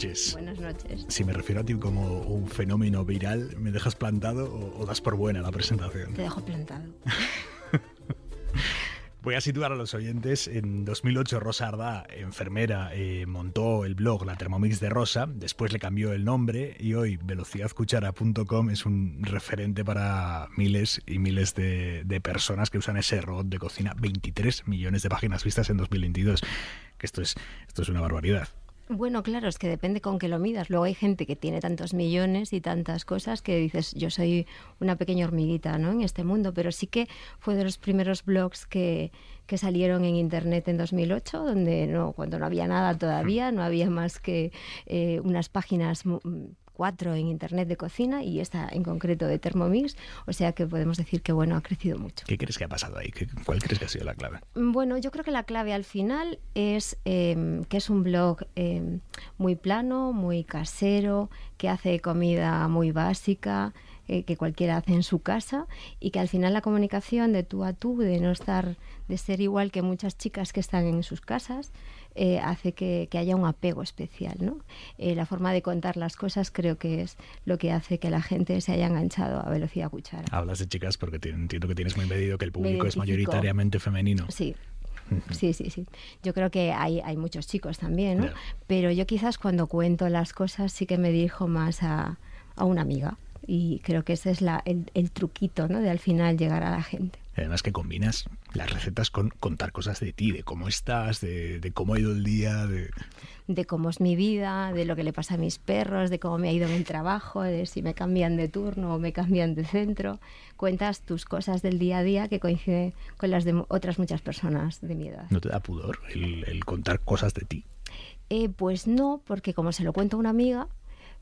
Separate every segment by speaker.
Speaker 1: noches.
Speaker 2: Buenas noches.
Speaker 1: Si me refiero a ti como un fenómeno viral, ¿me dejas plantado o, o das por buena la presentación?
Speaker 2: Te dejo plantado.
Speaker 1: Voy a situar a los oyentes. En 2008 Rosa Ardá, enfermera, eh, montó el blog La Thermomix de Rosa, después le cambió el nombre y hoy velocidadcuchara.com es un referente para miles y miles de, de personas que usan ese robot de cocina. 23 millones de páginas vistas en 2022. Que esto es, esto es una barbaridad.
Speaker 2: Bueno, claro, es que depende con qué lo midas. Luego hay gente que tiene tantos millones y tantas cosas que dices, yo soy una pequeña hormiguita ¿no? en este mundo, pero sí que fue de los primeros blogs que, que salieron en Internet en 2008, donde no, cuando no había nada todavía, no había más que eh, unas páginas cuatro en Internet de cocina y esta en concreto de Thermomix, o sea que podemos decir que bueno, ha crecido mucho.
Speaker 1: ¿Qué crees que ha pasado ahí? ¿Qué- ¿Cuál crees que ha sido la clave?
Speaker 2: Bueno, yo creo que la clave al final es eh, que es un blog eh, muy plano, muy casero, que hace comida muy básica, eh, que cualquiera hace en su casa y que al final la comunicación de tú a tú, de no estar, de ser igual que muchas chicas que están en sus casas, eh, hace que, que haya un apego especial, ¿no? Eh, la forma de contar las cosas creo que es lo que hace que la gente se haya enganchado a velocidad cuchara.
Speaker 1: Hablas de chicas porque te- entiendo que tienes muy medido que el público es mayoritariamente femenino.
Speaker 2: Sí. Sí, sí, sí. Yo creo que hay, hay muchos chicos también, ¿no? Pero yo quizás cuando cuento las cosas sí que me dirijo más a, a una amiga. Y creo que ese es la, el, el truquito, ¿no? De al final llegar a la gente.
Speaker 1: Además que combinas las recetas con contar cosas de ti, de cómo estás, de, de cómo ha ido el día, de...
Speaker 2: De cómo es mi vida, de lo que le pasa a mis perros, de cómo me ha ido en el trabajo, de si me cambian de turno o me cambian de centro. Cuentas tus cosas del día a día que coinciden con las de otras muchas personas de mi edad.
Speaker 1: ¿No te da pudor el, el contar cosas de ti?
Speaker 2: Eh, pues no, porque como se lo cuento a una amiga,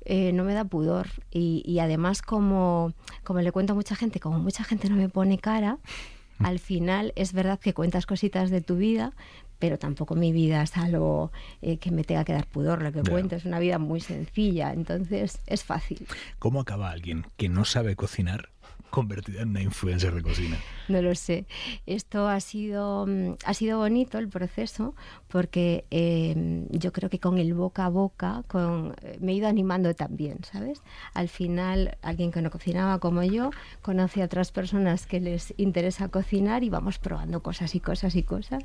Speaker 2: eh, no me da pudor. Y, y además, como, como le cuento a mucha gente, como mucha gente no me pone cara, al final es verdad que cuentas cositas de tu vida, pero tampoco mi vida es algo eh, que me tenga que dar pudor. Lo que cuento es una vida muy sencilla, entonces es fácil.
Speaker 1: ¿Cómo acaba alguien que no sabe cocinar convertida en una influencer de cocina?
Speaker 2: No lo sé. Esto ha sido, mm, ha sido bonito el proceso porque eh, yo creo que con el boca a boca con, eh, me he ido animando también, ¿sabes? Al final, alguien que no cocinaba como yo conoce a otras personas que les interesa cocinar y vamos probando cosas y cosas y cosas.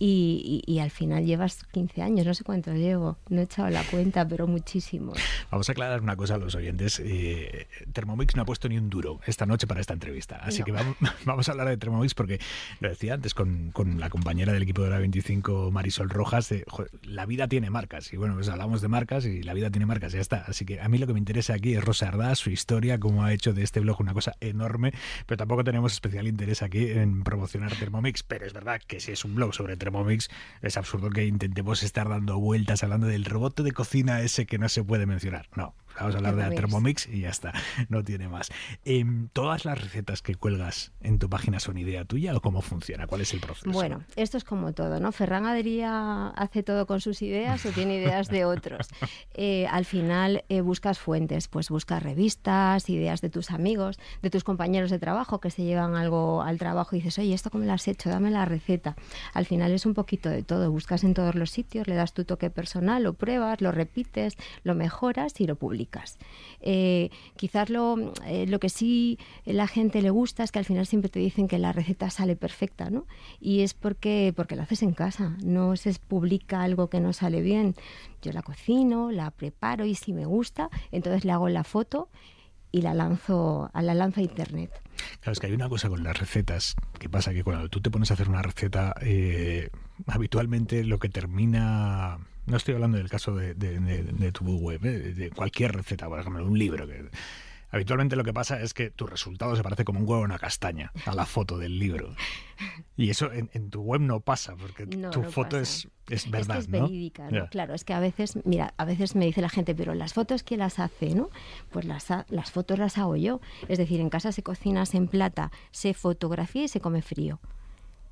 Speaker 2: Y, y- y al final llevas 15 años, no sé cuánto llevo, no he echado la cuenta, pero muchísimo.
Speaker 1: Vamos a aclarar una cosa a los oyentes. Eh, Thermomix no ha puesto ni un duro esta noche para esta entrevista. Así
Speaker 2: No.
Speaker 1: que vamos, vamos a hablar de Thermomix porque lo decía antes con, con la compañera del equipo de la 25, Marisol Rojas, de, "Joder, la vida tiene marcas. Y bueno, pues hablamos de marcas y la vida tiene marcas, ya está. Así que a mí lo que me interesa aquí es Rosa Ardá, su historia, cómo ha hecho de este blog una cosa enorme, pero tampoco tenemos especial interés aquí en promocionar Thermomix. Pero es verdad que si es un blog sobre Thermomix, es absurdo que intentemos estar dando vueltas hablando del robot de cocina ese que no se puede mencionar. No, vamos a hablar de la
Speaker 2: Thermomix.
Speaker 1: Y ya está, no tiene más. Em, ¿Todas las recetas que cuelgas en tu página son idea tuya o cómo funciona? ¿Cuál es el proceso?
Speaker 2: Bueno, esto es como todo, ¿no? Ferran Adrià hace todo con sus ideas o tiene ideas de otros. Eh, al final eh, buscas fuentes, pues buscas revistas, ideas de tus amigos, de tus compañeros de trabajo que se llevan algo al trabajo y dices, oye, ¿esto cómo lo has hecho? Dame la receta. Al final es un poquito de todo, buscas en todos los sitios, le das tu toque personal, lo pruebas, lo repites, lo mejoras y lo publicas. Eh, quizás lo, eh, lo que sí la gente le gusta es que al final siempre te dicen que la receta sale perfecta, ¿no? Y es porque, porque la haces en casa, no se publica algo que no sale bien. Yo la cocino, la preparo y si me gusta, entonces le hago la foto y la lanzo a la lanza internet.
Speaker 1: Claro, es que hay una cosa con las recetas que pasa que cuando tú te pones a hacer una receta, eh, habitualmente lo que termina no estoy hablando del caso de, tu web, ¿eh? de cualquier receta, por ejemplo, un libro. que Habitualmente lo que pasa es que tu resultado se parece como un huevo en una castaña a la foto del libro. Y eso en, tu web no pasa, porque tu foto es, es verdad.
Speaker 2: Es, que es verídica, ¿no? Claro, es que a veces, mira, a veces me dice la gente, pero las fotos, ¿quién las hace? ¿no? Pues las, las fotos las hago yo. Es decir, en casa se cocina, se plata, se fotografía y se come frío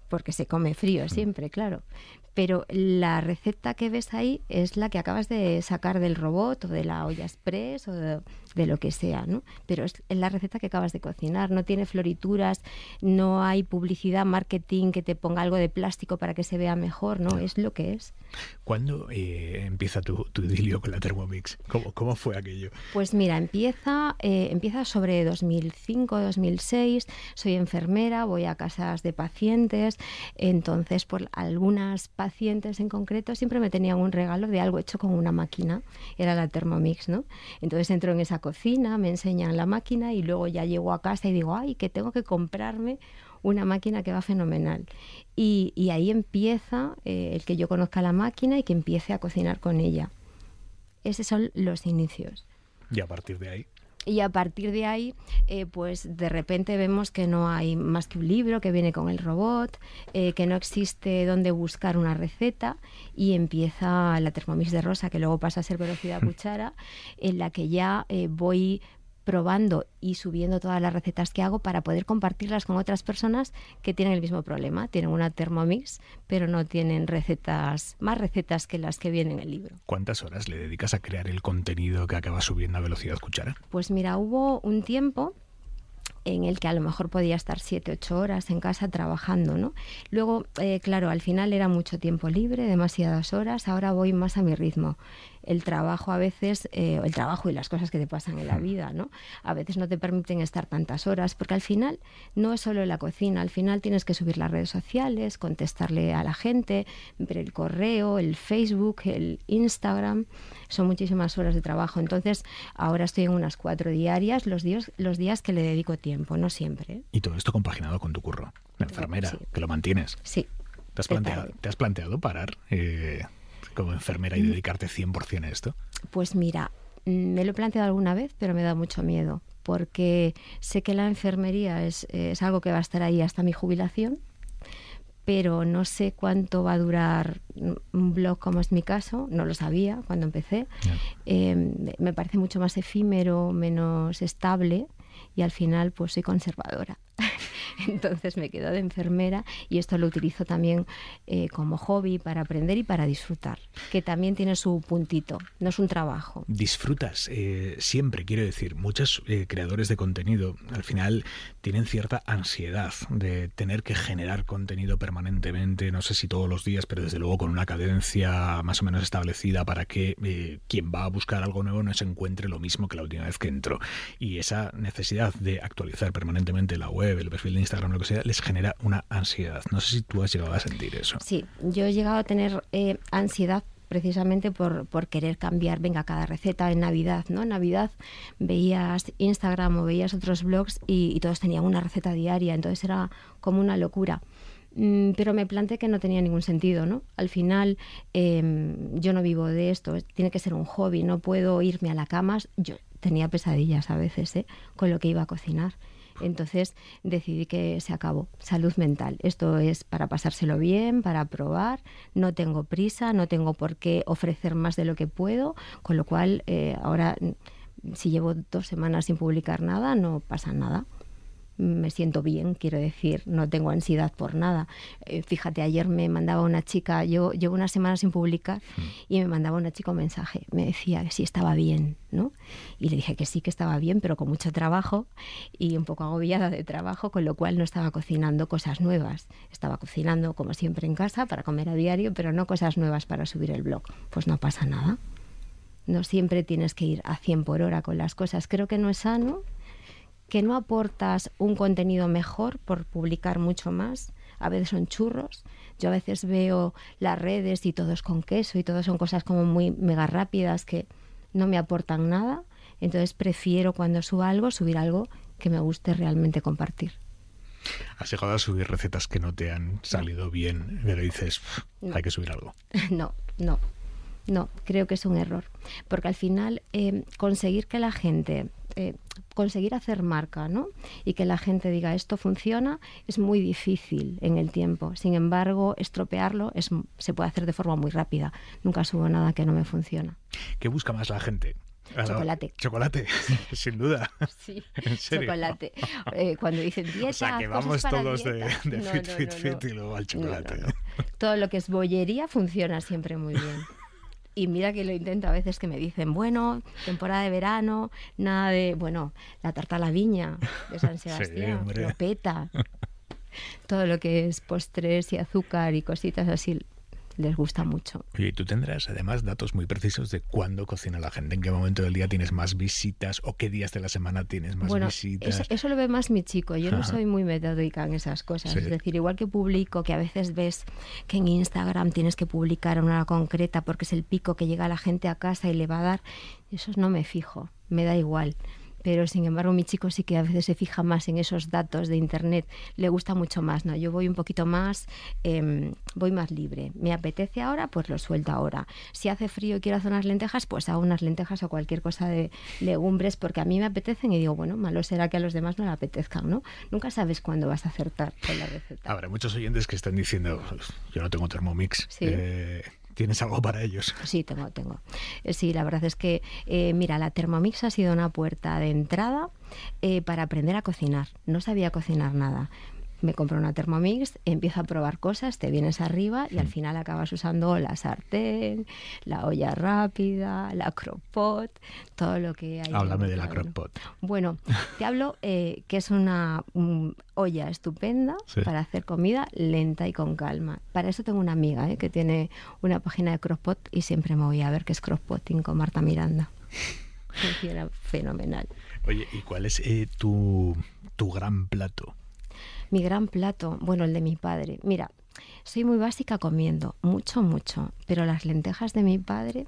Speaker 2: porque se come frío siempre, claro. Pero la receta que ves ahí es la que acabas de sacar del robot o de la olla express o de, lo que sea, ¿no? Pero es la receta que acabas de cocinar, no tiene florituras, no hay publicidad, marketing que te ponga algo de plástico para que se vea mejor, ¿no? Es lo que es.
Speaker 1: ¿Cuándo eh, empieza tu, tu, idilio con la Thermomix? ¿Cómo, cómo fue aquello?
Speaker 2: Pues mira, empieza, eh, empieza sobre 2005, 2006, soy enfermera, voy a casas de pacientes, entonces por algunas pacientes en concreto siempre me tenían un regalo de algo hecho con una máquina, era la Thermomix, ¿no? Entonces entro en esa cocina, me enseñan la máquina y luego ya llego a casa y digo, ay, que tengo que comprarme una máquina que va fenomenal. Y, ahí empieza eh, el que yo conozca la máquina y que empiece a cocinar con ella. Esos son los inicios.
Speaker 1: Y a partir de ahí
Speaker 2: y a partir de ahí, eh, pues de repente vemos que no hay más que un libro que viene con el robot, eh, que no existe dónde buscar una receta y empieza la Thermomix de Rosa, que luego pasa a ser velocidad cuchara, en la que ya eh, voy probando y subiendo todas las recetas que hago para poder compartirlas con otras personas que tienen el mismo problema. Tienen una Thermomix, pero no tienen recetas, más recetas que las que vienen en el libro.
Speaker 1: ¿Cuántas horas le dedicas a crear el contenido que acaba subiendo a velocidad cuchara?
Speaker 2: Pues mira, hubo un tiempo en el que a lo mejor podía estar siete, ocho horas en casa trabajando, ¿no? Luego, eh, claro, al final era mucho tiempo libre, demasiadas horas, ahora voy más a mi ritmo el trabajo a veces, eh, el trabajo y las cosas que te pasan en la vida, ¿no? A veces no te permiten estar tantas horas, porque al final no es solo la cocina, al final tienes que subir las redes sociales, contestarle a la gente, ver el correo, el Facebook, el Instagram, son muchísimas horas de trabajo. Entonces, ahora estoy en unas cuatro diarias, los días, los días que le dedico tiempo, no siempre.
Speaker 1: Y todo esto compaginado con tu curro, la enfermera, que lo mantienes.
Speaker 2: Sí.
Speaker 1: ¿Te has, planteado, ¿te has planteado parar? Eh, como enfermera y mm. dedicarte 100% a esto?
Speaker 2: Pues mira, mm, me lo he planteado alguna vez, pero me da mucho miedo, porque sé que la enfermería es, algo que va a estar ahí hasta mi jubilación, pero no sé cuánto va a durar un blog como es mi caso, no lo sabía cuando empecé. Em, me parece mucho más efímero, menos estable y al final pues soy conservadora. Entonces me quedo de enfermera y esto lo utilizo también eh, como hobby para aprender y para disfrutar, que también tiene su puntito, no es un trabajo.
Speaker 1: Disfrutas eh, siempre, quiero decir, muchos eh, creadores de contenido al final tienen cierta ansiedad de tener que generar contenido permanentemente, no sé si todos los días, pero desde luego con una cadencia más o menos establecida para que quien va a buscar algo nuevo no se encuentre lo mismo que la última vez que entró. Y esa necesidad de actualizar permanentemente la web, el perfil de Instagram, lo que sea, les genera una ansiedad. No sé si tú has llegado a sentir eso.
Speaker 2: Sí, yo he llegado a tener eh, ansiedad precisamente por, querer cambiar, venga, cada receta en Navidad, ¿no? En Navidad veías Instagram o veías otros blogs y, todos tenían una receta diaria, entonces era como una locura. Mm, pero me planteé que no tenía ningún sentido, ¿no? Al final em, yo no vivo de esto, tiene que ser un hobby, no puedo irme a la cama. Yo tenía pesadillas a veces, ¿eh? Con lo que iba a cocinar. Entonces decidí que se acabó. Salud mental. Esto es para pasárselo bien, para probar. No tengo prisa, no tengo por qué ofrecer más de lo que puedo, con lo cual eh, ahora si llevo dos semanas sin publicar nada, no pasa nada me siento bien, quiero decir, no tengo ansiedad por nada. Eh, fíjate, ayer me mandaba una chica, yo llevo una semana sin publicar mm. y me mandaba una chica un mensaje, me decía que sí estaba bien, ¿no? Y le dije que sí que estaba bien, pero con mucho trabajo y un poco agobiada de trabajo, con lo cual no estaba cocinando cosas nuevas. Estaba cocinando como siempre en casa para comer a diario, pero no cosas nuevas para subir el blog. Pues no pasa nada. No siempre tienes que ir a 100 por hora con las cosas. Creo que no es sano, que no aportas un contenido mejor por publicar mucho más. A veces son churros. Yo a veces veo las redes y todo es con queso y todo son cosas como muy mega rápidas que no me aportan nada. Entonces prefiero cuando suba algo, subir algo que me guste realmente compartir.
Speaker 1: ¿Has llegado a subir recetas que no te han salido bien, pero dices, hay que subir algo?
Speaker 2: No, no, no, creo que es un error. Porque al final eh, conseguir que la gente, eh, conseguir hacer marca, ¿no? Y que la gente diga esto funciona es muy difícil en el tiempo. Sin embargo, estropearlo es, se puede hacer de forma muy rápida. Nunca subo nada que no me funciona.
Speaker 1: ¿Qué busca más la gente?
Speaker 2: Chocolate.
Speaker 1: Chocolate, sin duda.
Speaker 2: Sí, chocolate. Eh, cuando dicen dieta. O
Speaker 1: sea, que vamos todos de, fit, fit, fit y luego al chocolate.
Speaker 2: Todo lo que es bollería funciona siempre muy bien. Y mira que lo intento a veces que me dicen, bueno, temporada de verano, nada de, bueno, la tarta a la viña de San Sebastián, sí, lo peta. Todo lo que es postres y azúcar y cositas así les gusta mucho.
Speaker 1: y tú tendrás además datos muy precisos de cuándo cocina la gente, en qué momento del día tienes más visitas o qué días de la semana tienes más visitas.
Speaker 2: Eso, eso lo ve más mi chico. Yo no soy muy metódica en esas cosas. Es decir, igual que publico, que a veces ves que en Instagram tienes que publicar una concreta porque es el pico que llega la gente a casa y le va a dar, eso no me fijo, me da igual pero sin embargo mi chico sí que a veces se fija más en esos datos de internet, le gusta mucho más, ¿no? Yo voy un poquito más, eh, voy más libre. Me apetece ahora, pues lo suelto ahora. Si hace frío y quiero hacer unas lentejas, pues hago unas lentejas o cualquier cosa de legumbres, porque a mí me apetecen y digo, bueno, malo será que a los demás no le apetezcan, ¿no? Nunca sabes cuándo vas a acertar con la receta.
Speaker 1: Habrá muchos oyentes que están diciendo, yo no tengo Thermomix.
Speaker 2: Sí.
Speaker 1: Eh, ¿Tienes algo para ellos?
Speaker 2: Sí, tengo, tengo. Eh, sí, la verdad es que, eh, mira, la Thermomix ha sido una puerta de entrada eh, para aprender a cocinar. No sabía cocinar nada me compro una Thermomix, empiezo a probar cosas, te vienes arriba y al final acabas usando la sartén, la olla rápida, la crockpot, todo lo que hay.
Speaker 1: Háblame de la crockpot.
Speaker 2: Bueno, te hablo que es una olla estupenda para hacer comida lenta y con calma. Para eso tengo una amiga que tiene una página de crockpot y siempre me voy a ver qué es crockpotting con Marta Miranda. Funciona fenomenal.
Speaker 1: Oye, ¿y cuál es tu, tu gran plato?
Speaker 2: Mi gran plato, bueno, el de mi padre. Mira, soy muy básica comiendo, mucho, mucho, pero las lentejas de mi padre,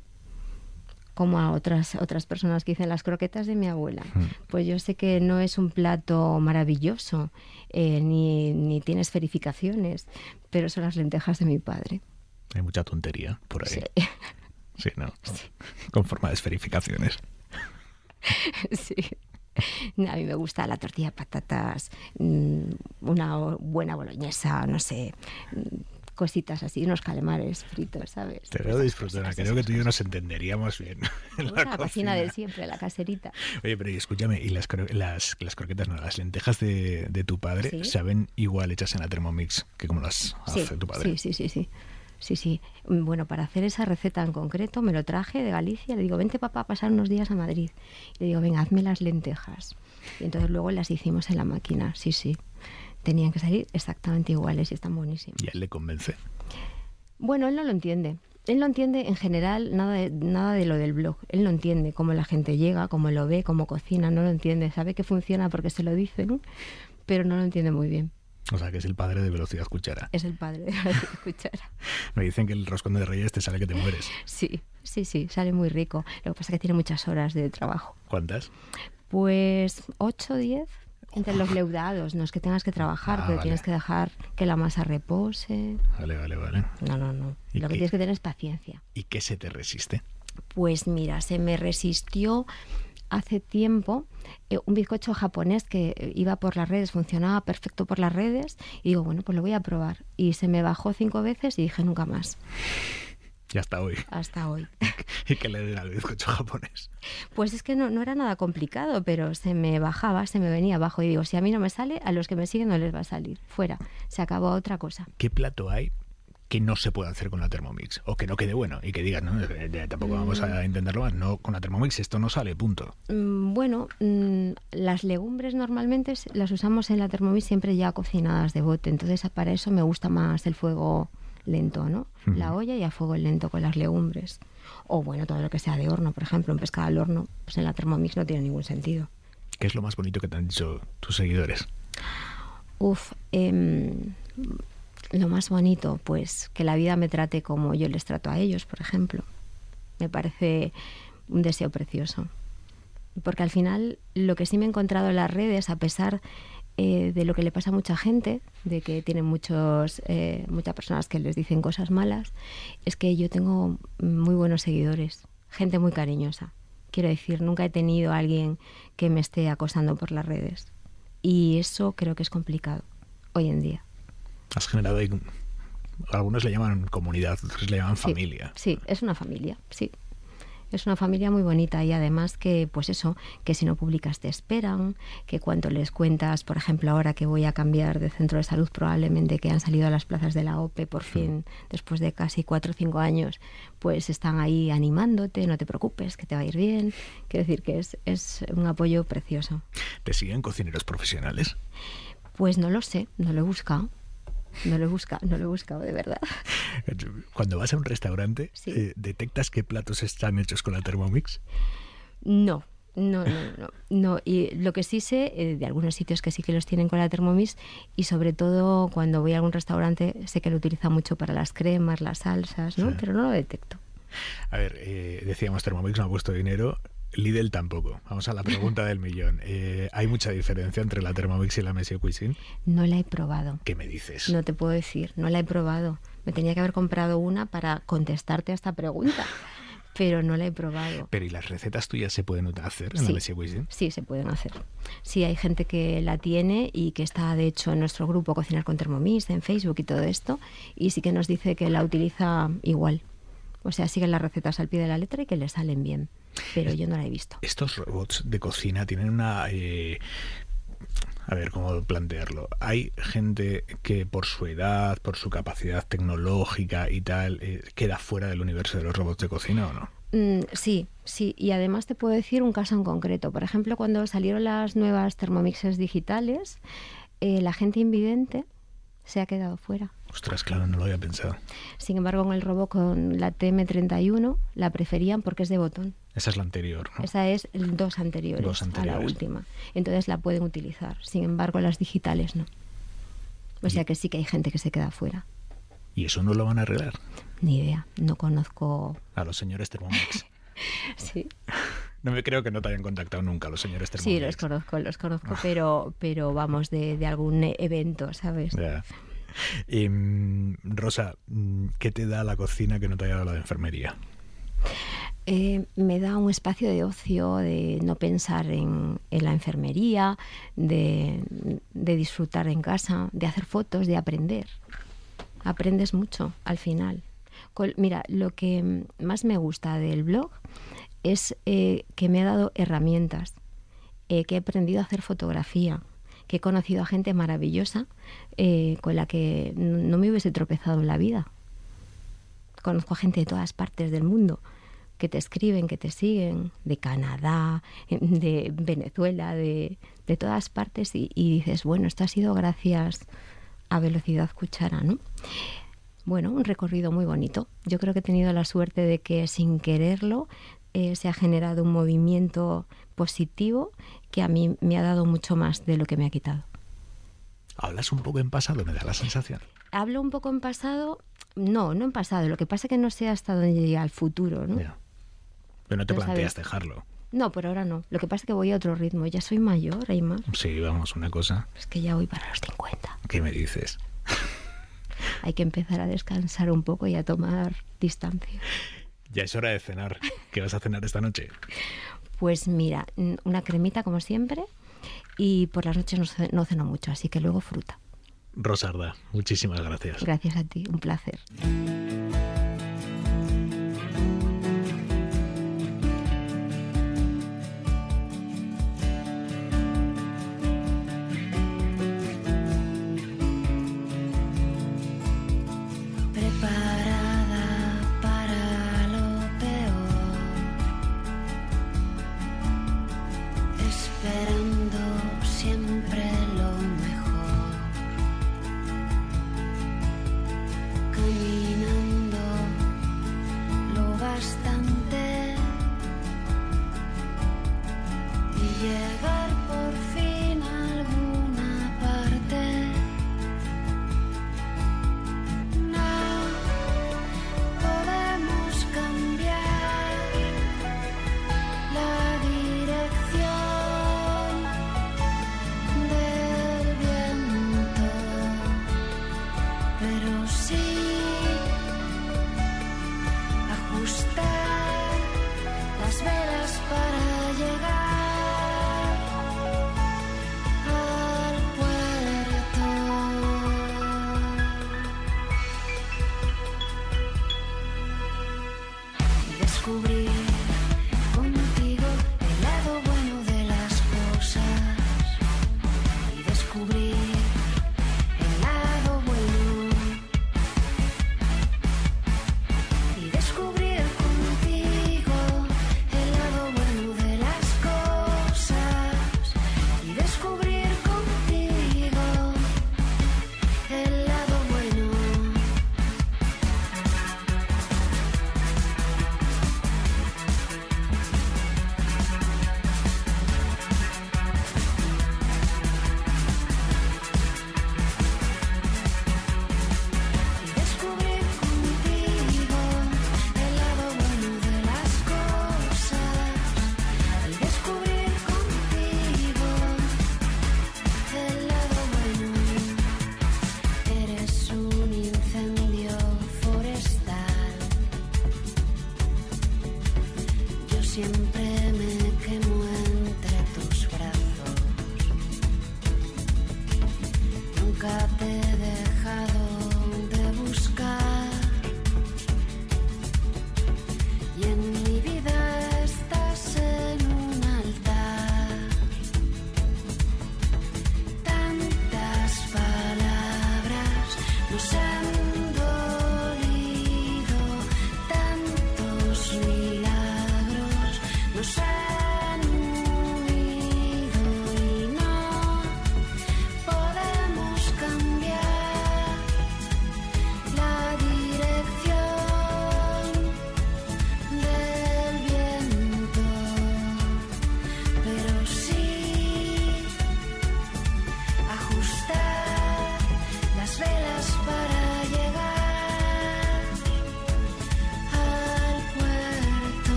Speaker 2: como a otras, otras personas que dicen las croquetas de mi abuela, pues yo sé que no es un plato maravilloso, eh, ni, ni tiene esferificaciones, pero son las lentejas de mi padre.
Speaker 1: Hay mucha tontería por ahí.
Speaker 2: Sí.
Speaker 1: Sí, ¿no? Con forma de esferificaciones.
Speaker 2: sí. A mí me gusta la tortilla de patatas, mm, una buena boloñesa, no sé, mm, cositas así, unos calamares fritos, ¿sabes?
Speaker 1: Te veo disfrutar, creo que tú y yo nos entenderíamos bien.
Speaker 2: En la, cocina de siempre, la caserita.
Speaker 1: Oye, pero escúchame, ¿y las, las, las croquetas, no, las lentejas de, de tu padre saben igual hechas en la Thermomix que como las hace tu padre?
Speaker 2: Sí, sí, sí, sí. Sí, sí. Bueno, para hacer esa receta en concreto me lo traje de Galicia. Le digo, vente papá a pasar unos días a Madrid. le digo, venga, hazme las lentejas. Y entonces luego las hicimos en la máquina. Sí, sí. Tenían que salir exactamente iguales y están buenísimas.
Speaker 1: ¿Y él le convence?
Speaker 2: Bueno, él no lo entiende. Él no entiende en general nada de, nada de lo del blog. Él no entiende cómo la gente llega, cómo lo ve, cómo cocina. No lo entiende. Sabe que funciona porque se lo dicen, pero no lo entiende muy bien.
Speaker 1: O sea, que es el padre de Velocidad Cuchara.
Speaker 2: Es el padre de Velocidad Cuchara.
Speaker 1: Me dicen que el roscón de Reyes te sale que te mueres.
Speaker 2: Sí, sí, sí, sale muy rico. Lo que pasa es que tiene muchas horas de trabajo.
Speaker 1: ¿Cuántas?
Speaker 2: Pues 8 o 10 entre los leudados. No es que tengas que trabajar,
Speaker 1: Ah,
Speaker 2: pero
Speaker 1: vale.
Speaker 2: tienes que dejar que la masa repose.
Speaker 1: Vale, vale, vale.
Speaker 2: No, no, no.
Speaker 1: ¿Y
Speaker 2: Lo que tienes que tener es paciencia.
Speaker 1: ¿Y qué se te resiste?
Speaker 2: Pues mira, se me resistió hace tiempo eh, un bizcocho japonés que eh, iba por las redes, funcionaba perfecto por las redes, y digo, bueno, pues lo voy a probar. Y se me bajó cinco veces y dije, nunca más,
Speaker 1: Y hasta hoy.
Speaker 2: hasta hoy.
Speaker 1: ¿Y que le den al bizcocho japonés?
Speaker 2: Pues es que no, no era nada complicado, pero se me bajaba, se me venía abajo. Y digo, si a mí no me sale, a los que me siguen no les va a salir. Fuera, se acabó otra cosa.
Speaker 1: ¿Qué plato hay que no se puede hacer con la Thermomix? O que no quede bueno y que digas, no, eh, eh, tampoco vamos a intentarlo más. No, con la Thermomix esto no sale, punto.
Speaker 2: Mm, Bueno, mm, las legumbres normalmente las usamos en la Thermomix siempre ya cocinadas de bote, entonces para eso me gusta más el fuego lento, ¿no? La olla y a fuego lento con las legumbres. O bueno, todo lo que sea de horno, por ejemplo, un pescado al horno, pues en la Thermomix no tiene ningún sentido.
Speaker 1: ¿Qué es lo más bonito que te han dicho tus seguidores?
Speaker 2: Uf, em, lo más bonito, pues que la vida me trate como yo les trato a ellos, por ejemplo. Me parece un deseo precioso. Porque al final lo que sí me he encontrado en las redes, a pesar eh, de lo que le pasa a mucha gente, de que tienen muchos, eh, muchas personas que les dicen cosas malas, es que yo tengo muy buenos seguidores, gente muy cariñosa. Quiero decir, nunca he tenido a alguien que me esté acosando por las redes. Y eso creo que es complicado hoy en día.
Speaker 1: Has generado ahí, algunos le llaman comunidad, otros le llaman
Speaker 2: Sí,
Speaker 1: familia.
Speaker 2: Sí, es una familia, sí. Es una familia muy bonita y además que, pues eso, que si no publicas te esperan, que cuando les cuentas, por ejemplo, ahora que voy a cambiar de centro de salud, probablemente que han salido a las plazas de la OPE por fin, después de casi cuatro o cinco años, pues están ahí animándote, no te preocupes, que te va a ir bien. Quiero decir que es, es un apoyo precioso.
Speaker 1: ¿Te siguen cocineros profesionales?
Speaker 2: Pues no lo sé, no lo he buscado. No lo he buscado, no lo he buscado de verdad.
Speaker 1: Cuando vas a un restaurante,
Speaker 2: Sí.
Speaker 1: eh, ¿detectas qué platos están hechos con la Thermomix?
Speaker 2: No, no, no, no, no. Y lo que sí sé eh, de algunos sitios que sí que los tienen con la Thermomix y sobre todo cuando voy a algún restaurante sé que lo utiliza mucho para las cremas, las salsas, ¿no?
Speaker 1: Sí.
Speaker 2: Pero no lo detecto.
Speaker 1: A ver, eh, decíamos Thermomix no ha puesto dinero, Lidl tampoco. Vamos a la pregunta del millón. Eh, ¿Hay mucha diferencia entre la Thermomix y la Monsieur Cuisine?
Speaker 2: No la he probado.
Speaker 1: ¿Qué me dices?
Speaker 2: No te puedo decir, no la he probado. Me tenía que haber comprado una para contestarte a esta pregunta, pero no la he probado.
Speaker 1: Pero ¿y las recetas tuyas se pueden hacer en la
Speaker 2: Sí.
Speaker 1: Monsieur Cuisine?
Speaker 2: Sí, se pueden hacer. Sí, hay gente que la tiene y que está, de hecho, en nuestro grupo Cocinar con Thermomix, en Facebook y todo esto, y sí que nos dice que la utiliza igual. O sea, siguen las recetas al pie de la letra y que le salen bien. Pero yo no la he visto.
Speaker 1: Estos robots de cocina tienen una... eh, a ver, ¿cómo plantearlo? Hay gente que por su edad, por su capacidad tecnológica y tal, eh, queda fuera del universo de los robots de cocina o no?
Speaker 2: Mm, sí, sí. Y además te puedo decir un caso en concreto. Por ejemplo, cuando salieron las nuevas Thermomixes digitales, eh, la gente invidente se ha quedado fuera.
Speaker 1: Ostras, claro, no lo había pensado.
Speaker 2: Sin embargo, en el robot con la TM31 la preferían porque es de botón.
Speaker 1: Esa es la anterior, ¿no?
Speaker 2: Esa es el dos anteriores,
Speaker 1: Dos
Speaker 2: a la
Speaker 1: anteriores.
Speaker 2: última. Entonces la pueden utilizar. Sin embargo, las digitales no. O sea que sí que hay gente que se queda fuera.
Speaker 1: Y eso no lo van a arreglar
Speaker 2: Ni idea. No conozco.
Speaker 1: a los señores Thermomix.
Speaker 2: Sí,
Speaker 1: No me creo que no te hayan contactado nunca los señores Thermomix.
Speaker 2: sí los conozco, los conozco, pero, pero vamos, de, de algún e- evento, ¿sabes?
Speaker 1: Ya. Y, mm, Rosa, mm, ¿qué te da la cocina que no te haya dado la de enfermería?
Speaker 2: Eh, me da un espacio de ocio, de no pensar en, en la enfermería, de, de disfrutar en casa, de hacer fotos, de aprender. Aprendes mucho al final. Col- mira, lo que más me gusta del blog es eh, que me ha dado herramientas, eh, que he aprendido a hacer fotografía, que he conocido a gente maravillosa eh, con la que no me hubiese tropezado en la vida. Conozco a gente de todas partes del mundo que te escriben, que te siguen, de Canadá, de Venezuela, de, de todas partes, y, y dices, bueno, esto ha sido gracias a Velocidad Cuchara, ¿no? Bueno, un recorrido muy bonito. Yo creo que he tenido la suerte de que sin quererlo eh, se ha generado un movimiento positivo que a mí me ha dado mucho más de lo que me ha quitado.
Speaker 1: Hablas un poco en pasado, me da la sensación.
Speaker 2: Hablo un poco en pasado, no, no en pasado, lo que pasa es que no sé hasta dónde llega el futuro, ¿no?
Speaker 1: Pero no te planteas
Speaker 2: sabes.
Speaker 1: dejarlo.
Speaker 2: No, por ahora no. Lo que pasa es que voy a otro ritmo. Ya soy mayor, hay más.
Speaker 1: Sí, vamos, una cosa.
Speaker 2: Es que ya voy para los 50.
Speaker 1: ¿Qué me dices?
Speaker 2: Hay que empezar a descansar un poco y a tomar distancia.
Speaker 1: Ya es hora de cenar. ¿Qué vas a cenar esta noche?
Speaker 2: Pues mira, una cremita como siempre y por las noches no ceno mucho, así que luego fruta.
Speaker 1: Rosarda, muchísimas gracias.
Speaker 2: Gracias a ti, un placer.
Speaker 3: descubrir.